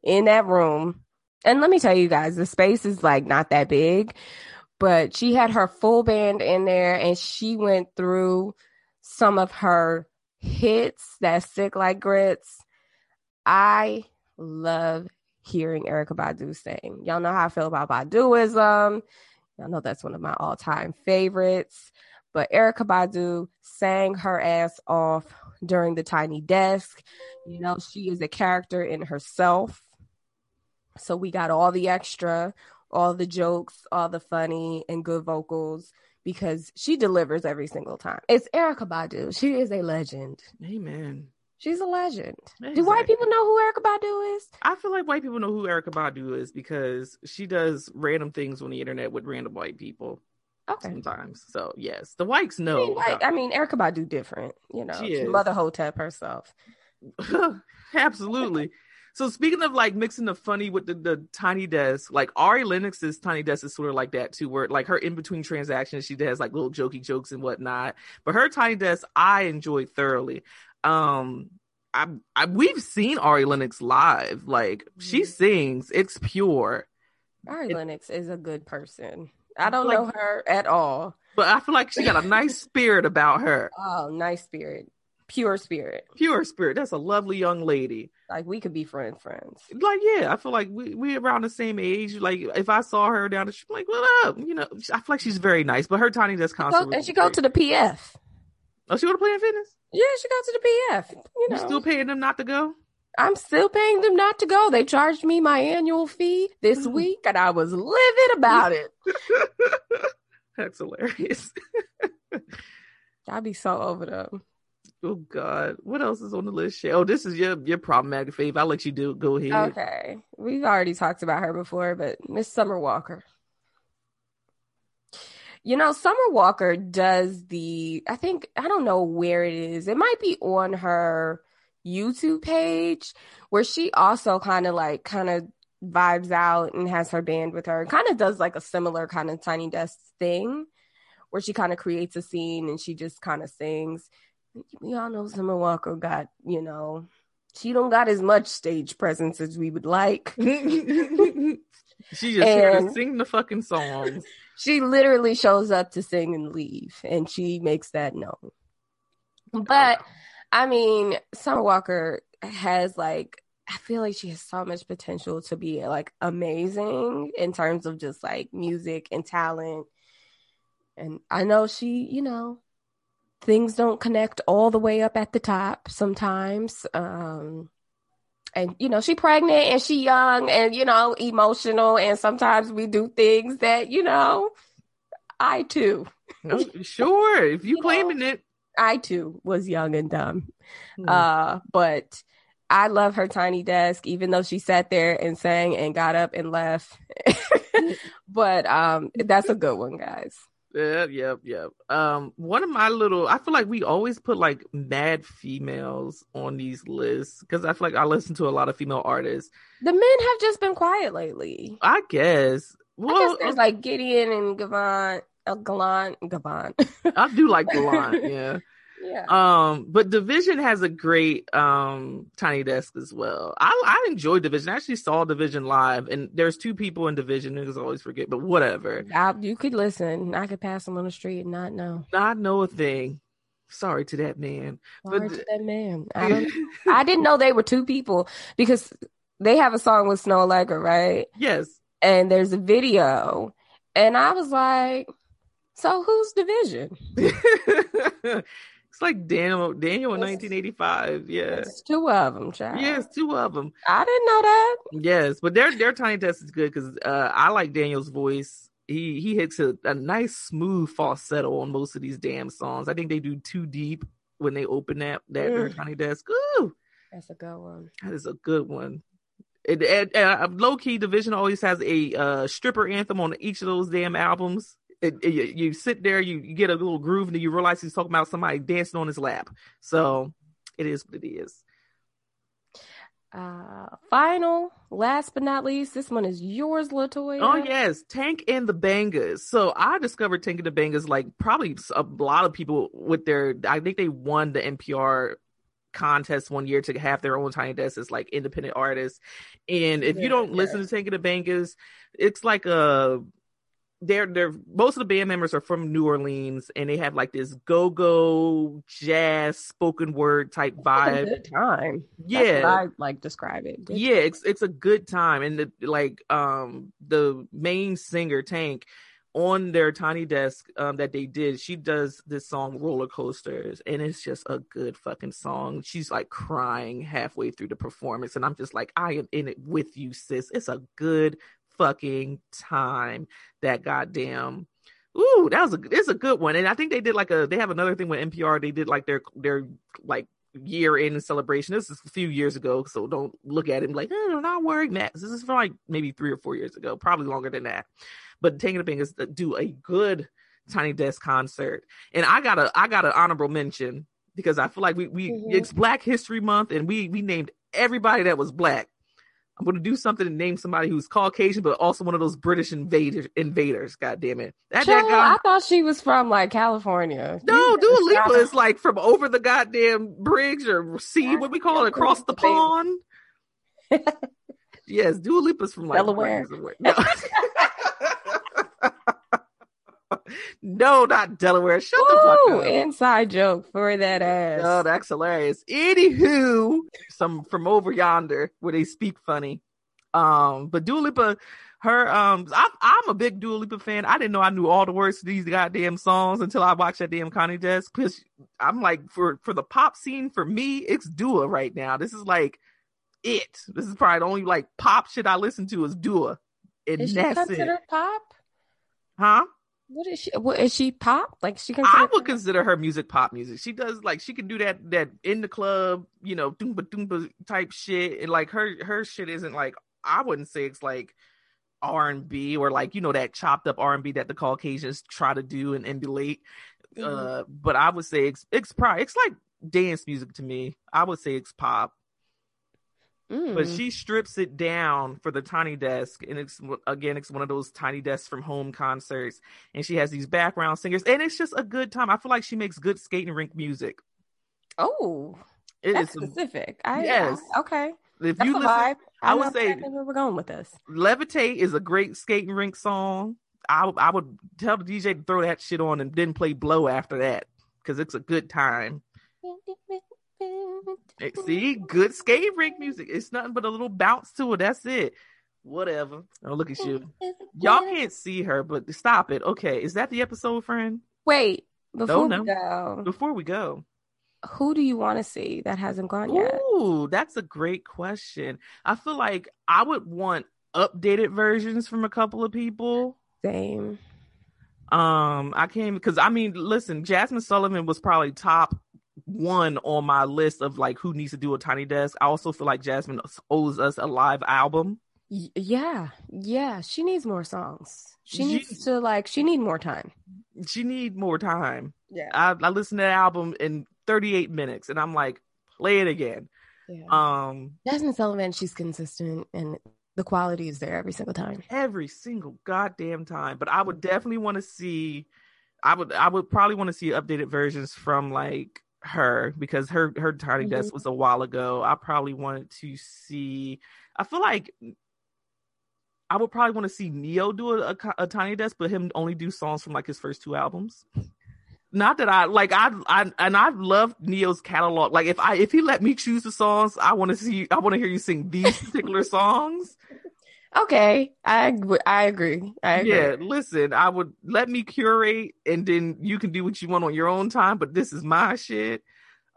in that room. And let me tell you guys, the space is like not that big, but she had her full band in there and she went through some of her hits that sick like grits. I love hearing Erykah Badu sing. Y'all know how I feel about Baduizm. I know that's one of my all time favorites. But Erykah Badu sang her ass off during the Tiny Desk. You know, she is a character in herself. So we got all the extra, all the jokes, all the funny and good vocals because she delivers every single time. It's Erykah Badu. She is a legend. Amen. She's a legend. Exactly. Do white people know who Erykah Badu is? I feel like white people know who Erykah Badu is because she does random things on the internet with random white people. Okay. Sometimes. So yes, the whites know. I mean, white, I mean Erykah Badu different, you know. She is. Mother Hotep herself. Absolutely. so speaking of like mixing the funny with the, the tiny desk, like Ari Lennox's tiny desk is sort of like that too, where like her in between transactions, she does like little jokey jokes and whatnot. But her tiny desk, I enjoyed thoroughly um I, I we've seen Ari Lennox live. Like mm-hmm. she sings, it's pure. Ari it, Lennox is a good person. I don't Like- know her at all. But I feel like she got a nice spirit about her. Oh, nice spirit, pure spirit. Pure spirit. That's a lovely young lady. Like we could be friend friends. Like, yeah, I feel like we we around the same age. Like, if I saw her down the street, like, what up? You know, I feel like she's very nice. But her tiny desk concert, and she go to the PF. Oh, she go to Planet Fitness. Yeah, she go to the PF. You You know, still paying them not to go? I'm still paying them not to go. They charged me my annual fee this Mhm. week, and I was livid about it. That's hilarious. I'd be so over them. Oh God, what else is on the list? Oh, this is your your problematic fave. I'll let you do. Go ahead. Okay, we've already talked about her before, but Miss Summer Walker. You know, Summer Walker does the. I think I don't know where it is. It might be on her YouTube page, where she also kind of like kind of vibes out and has her band with her. Kind of does like a similar kind of tiny desk thing, where she kind of creates a scene and she just kind of sings. We all know Summer Walker got, you know, she don't got as much stage presence as we would like. she just here to And- sing the fucking songs. She literally shows up to sing and leave, and she makes that known. But I mean, Summer Walker has like I feel like she has so much potential to be like amazing in terms of just like music and talent. And I know she, you know, things don't connect all the way up at the top sometimes. Um and you know, she pregnant and she young and you know, emotional and sometimes we do things that, you know, I too, No, sure, if you You claiming it. I too was young and dumb. Hmm. Uh, but I love her tiny desk, even though she sat there and sang and got up and left. but um, that's a good one, guys. Yep, yep, yep. Um, one of my little, I feel like we always put like mad females on these lists because I feel like I listen to a lot of female artists. The men have just been quiet lately. I guess. I Well, guess there's like Giveon and Gavant, uh, Gallant, Gavant. I do like the line, yeah. Yeah. Um, but dvsn has a great um tiny desk as well. I I enjoy dvsn. I actually saw dvsn live, and there's two people in dvsn. Niggas always forget, but whatever. I, you could listen. I could pass them on the street and not know. Not know a thing. Sorry to that man. Sorry But- to that man. I, I didn't know they were two people because they have a song with Snoh Aalegra, right? yes. and there's a video and i was like so who's dvsn it's like Daniel Daniel in Yes. 1985. Yeah. it's two of them child. Yes, two of them. i didn't know that Yes, but their their tiny desk is good because uh, I like Daniel's voice. He he hits a, a nice smooth falsetto on most of these damn songs. I think they do too deep when they open that that Mm. tiny desk. Ooh, that's a good one that is a good one. It, it, uh, low key dvsn always has a uh, stripper anthem on each of those damn albums. It, it- you, sit there, you, you get a little groove, and then you realize he's talking about somebody dancing on his lap. So it is what it is. uh final last but not least this one is yours latoya Oh yes, Tank and the Bangas. So I discovered Tank and the Bangas like probably a lot of people with their. I think they won the NPR contest one year to have their own tiny desk as like independent artists. And if you don't yeah. listen to Tank and the Bangas, it's like a. They're they're most of the band members are from New Orleans and they have like this go go jazz spoken word type vibe. good time. Yeah, i like describe it. Good yeah it's it's a good time and the like um the main singer tank on their tiny desk um that they did she does this song roller coasters and it's just a good fucking song. She's like crying halfway through the performance and i'm just like i am in it with you sis. It's a good fucking time that goddamn Ooh, that was a it's a good one, and I think they did like a they have another thing with NPR. They did like their their like year end celebration. This is a few years ago, so don't look at it like, oh, no, not wearing that. This is from like maybe three or four years ago, probably longer than that. But Tank and the Bangas do a good Tiny Desk concert, and I got a I got an honorable mention because I feel like we we Mhm. it's Black History Month, and we we named everybody that was black. I'm gonna do something and name somebody who's Caucasian, but also one of those British invaders. Invaders, God damn it! That, that guy. i thought she was from like california No, You Dua Lipa is like from over the goddamn bridge or sea, what we call it, across the pond. yes, Dua Lipa's from like Delaware. No. No, not Delaware. Shut the fuck up. inside joke for that ass. Oh, that's hilarious. Anywho, some from over yonder where they speak funny. Um, but Dua Lipa, her um, I, I'm a big Dua Lipa fan. I didn't know I knew all the words to these goddamn songs until I watched that damn Connie Desk. Because I'm like, for for the pop scene, for me, it's Dua right now. This is like it. This is probably the only like pop shit I listen to is Dua, and is she that's it. considered pop? Huh? What is she? What is she pop? Like she can I would consider her music pop music. She does like she can do that that in the club, you know, doomba doomba type shit, and like her her shit isn't like I wouldn't say it's like R and B or like you know that chopped up R and B that the Caucasians try to do and emulate. Mhm. Uh, but I would say it's it's probably it's like dance music to me. I would say it's pop, Mm. but she strips it down for the tiny desk, and it's again it's one of those tiny desks from home concerts, and she has these background singers, and it's just a good time. I feel like she makes good skating rink music. oh, It that's is specific. I, Yes. I- okay. if That's you a listen. I know would say- where we're going with this. Levitate is a great skating rink song. I I would tell the DJ to throw that shit on and then play Blow after that because it's a good time. See, good skating rink music. It's nothing but a little bounce to it. That's it. Whatever. Oh, look at you. Y'all can't see her, but stop it. Okay, is that the episode, friend? Wait, before no. we go, Before we go. who do you want to see that hasn't gone yet? Ooh, that's a great question. I feel like I would want updated versions from a couple of people. Same. Um, I came because I mean, listen, Jazmine Sullivan was probably top one on my list of like who needs to do a tiny desk. I also feel like Jazmine owes us a live album. Y- yeah, yeah. She needs more songs. She She- needs to like. She need more time. She need more time. Yeah. I, I listened to the album in 38 minutes, and I'm like, play it again. yeah. Um, Jazmine Sullivan, she's consistent and the quality is there every single time. every single goddamn time. But I would definitely want to see. I would. I would probably want to see updated versions from like her because her her tiny Mhm. desk was a while ago. I probably wanted to see. I feel like I would probably want to see Ne-Yo do a, a, a tiny desk, but him only do songs from like his first two albums. Not that I like I I and I love Ne-Yo's catalog. Like if I if he let me choose the songs, I want to see I want to hear you sing these particular songs. Okay, I I agree. I agree. Yeah, listen, I would let me curate and then you can do what you want on your own time, but this is my shit.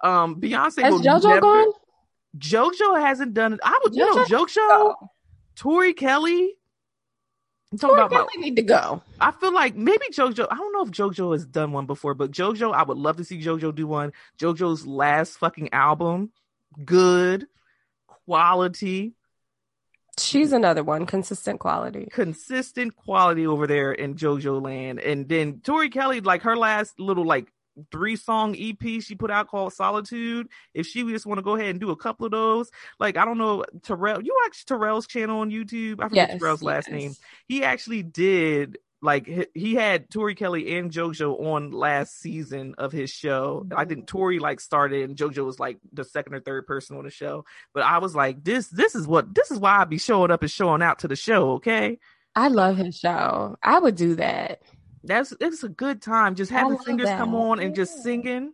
Um Beyonce Has JoJo never, gone? JoJo hasn't done it. I would you know JoJo? JoJo, Tori Kelly. I'm talking Tori about my- Kelly need to go. I feel like maybe JoJo. I don't know if JoJo has done one before, but JoJo, I would love to see JoJo do one. JoJo's last fucking album, good quality, She's another one, consistent quality. consistent quality over there in JoJo land. And then Tori Kelly, like her last little like three song EP she put out called Solitude. If she just want to go ahead and do a couple of those, like I don't know, Terrell, you watch Terrell's channel on YouTube. I forget Yes, Terrell's last name. He actually did like he- had Tori Kelly and JoJo on last season of his show. I think Tori like started and JoJo was like the second or third person on the show. But I was like, this this is what this is why I be showing up and showing out to the show, okay? I love his show. I would do that. That's it's a good time. Just having singers come that. on and just singing.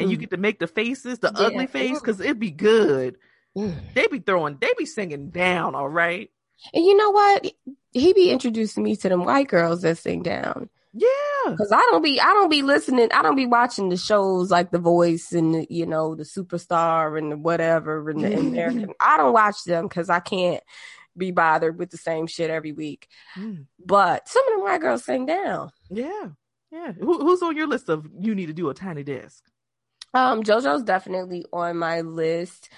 And you Mm. get to make the faces, the Yeah. ugly face, because it'd be good. Mm. They be throwing, they be singing down, all right. And you know what? He be introducing me to them white girls that sing down. Yeah. Cause I don't be, I don't be listening. I don't be watching the shows like The Voice and the, you know the Superstar and the whatever and the American. I don't watch them because I can't be bothered with the same shit every week. Mm. But some of them white girls sing down. Yeah. Yeah. Who, who's on your list of you need to do a tiny desk? Um, JoJo's definitely on my list.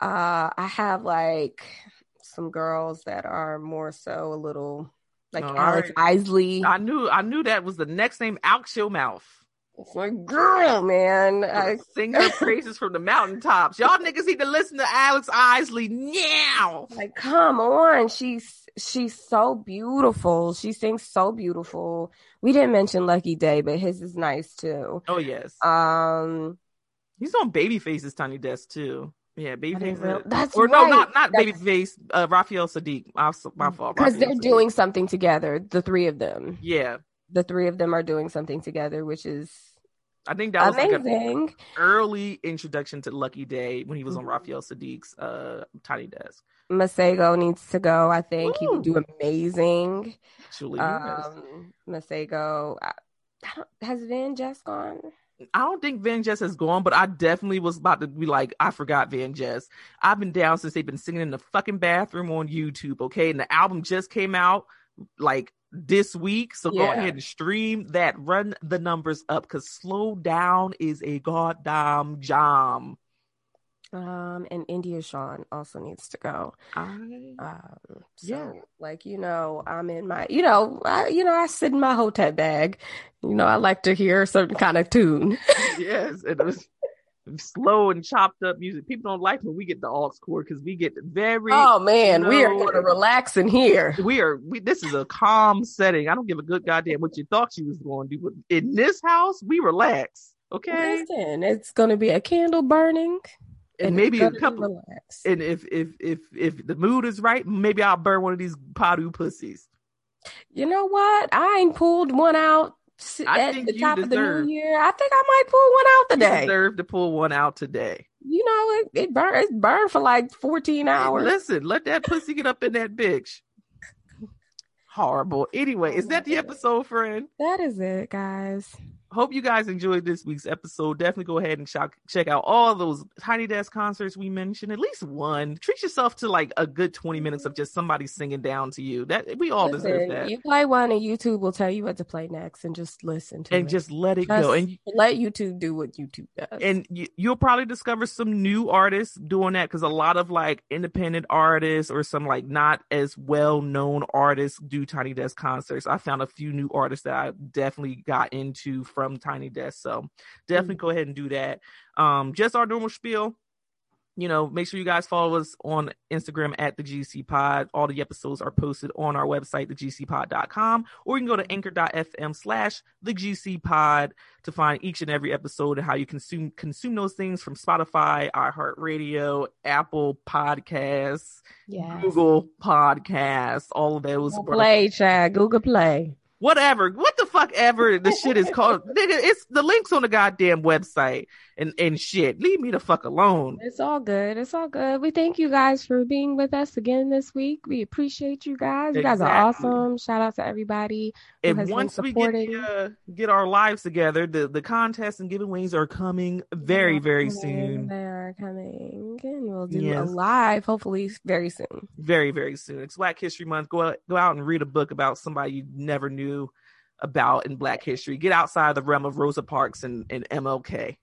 Uh, I have like some girls that are more so a little like Alex Isley. I knew I knew that was the next name out your mouth. It's my girl, man. I, Sing her praises from the mountaintops. Y'all niggas need to listen to Alex Isley now. like, come on. She's she's so beautiful. She sings so beautiful. We didn't mention Lucky Daye, but his is nice too. Oh yes. Um, He's on Babyface's tiny desk too. Yeah, Babyface. real- that's or right. no, not not That's- Babyface. Uh, Raphael Saadiq. My, my fault. because they're Saadiq. doing something together, the three of them. Yeah, the three of them are doing something together, which is I think that was like amazing. an early introduction to Lucky Daye when he was on Mhm. Raphael Saadiq's uh, Tiny Desk. Masego needs to go. I think he would do amazing. Yes. Um, Masego. I, I don't, has Van Jess gone? I don't think Van Jess has gone, but I definitely was about to be like, I forgot Van Jess. I've been down since they've been singing in the fucking bathroom on YouTube, okay? And the album just came out like this week. So go ahead and stream that. Run the numbers up because Slow Down is a goddamn jam. Um, and India Shawn also needs to go. I Um, so Yeah. like you know, I'm in my you know, I you know, I sit in my hotel bag. You know, I like to hear a certain kind of tune. yes, it was slow and chopped up music. People don't like when we get the aux chord because we get very. Oh man, we are going to relax in here. We are. We, this is a calm setting. I don't give a good goddamn what you thought you was going to do. But in this house, we relax. Okay, Listen, it's going to be a candle burning, and maybe a couple. relaxed. And if if if if the mood is right, maybe I'll burn one of these Badu pussies. You know what? I ain't pulled one out at the you top of the new year. I think I might pull one out You today. deserve to pull one out today. You know, it it burn it burned for like 14 hours. Listen, let that pussy get up in that bitch. Horrible. Anyway, is that the episode, friend? That is it, guys. Hope you guys enjoyed this week's episode. Definitely go ahead and check check out all those Tiny Desk concerts we mentioned. At least one. Treat yourself to like a good twenty minutes of just somebody singing down to you. That we all deserve that. You play one and YouTube will tell you what to play next and just listen to and it. And just let it Just go. And let YouTube do what YouTube does. and you, you'll probably discover some new artists doing that because a lot of like independent artists or some like not as well known artists do Tiny Desk concerts. I found a few new artists that I definitely got into from Tiny Desk, so definitely go ahead and do that. Um, just our normal spiel. You know, make sure you guys follow us on Instagram at the GC Pod. All the episodes are posted on our website, thegcpod.com, or you can go to anchor.fm slash the GC Pod to find each and every episode and how you consume consume those things from Spotify, iHeartRadio, Apple Podcasts, yes. Google Podcasts, all of those. Google Play, Chad. Google Play. Whatever, what the fuck ever the shit is called. Nigga, it's the links on the goddamn website and and shit. Leave me the fuck alone. It's all good. It's all good. We thank you guys for being with us again this week. We appreciate you guys. You guys are awesome. Shout out to everybody. who And has been once we get supporting. uh, get our lives together, the the contests and giveaways are coming very very Coming. soon. They are coming, and we'll do Yes. a live hopefully very soon. very very soon it's black history month go out go out and read a book about somebody you never knew about in black history. Get outside the realm of rosa parks and, and mlk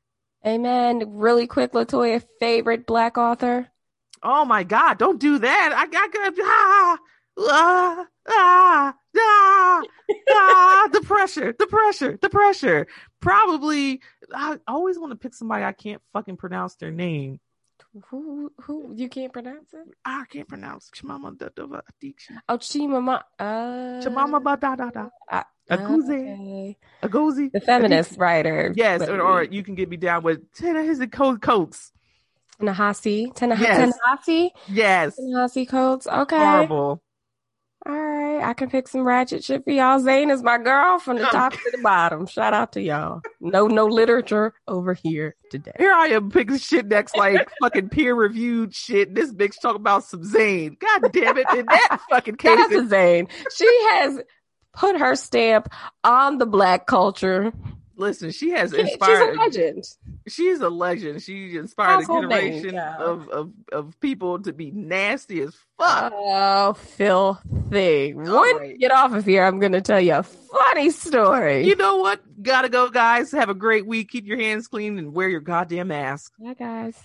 Amen. Really quick, Latoya, favorite black author. oh my god don't do that. I got ah, ah, ah, ah, ah, the pressure the pressure the pressure. Probably i always want to pick somebody i can't fucking pronounce their name Who who you can't pronounce it? i can't pronounce Chimama da da da Adichie. Oh, Chimama. Uh, Chimama ba da da da uh, Akuze. okay. The feminist writer. Yes, or, or you can get me down with Tana his coat coats. Ta-Nehisi. Tanah- Yes. Ta-Nehisi. Yes. Ta-Nehisi Coates. Okay. Horrible. All right. I can pick some ratchet shit for y'all. Zane is my girl from the top to the bottom. Shout out to y'all. No, no literature over here today. Here I am picking shit next like fucking peer reviewed shit. This bitch talking about some Zane. God damn it. In that fucking case, to Zane. She has put her stamp on the black culture. Listen, she has inspired. she's a legend. She's a legend. She inspired a Household name, generation yeah. of, of, of people to be nasty as fuck. Oh, filthy. When right. get off of here, I'm going to tell you a funny story. you know what? Gotta go, guys. Have a great week. Keep your hands clean and wear your goddamn mask. Bye, guys.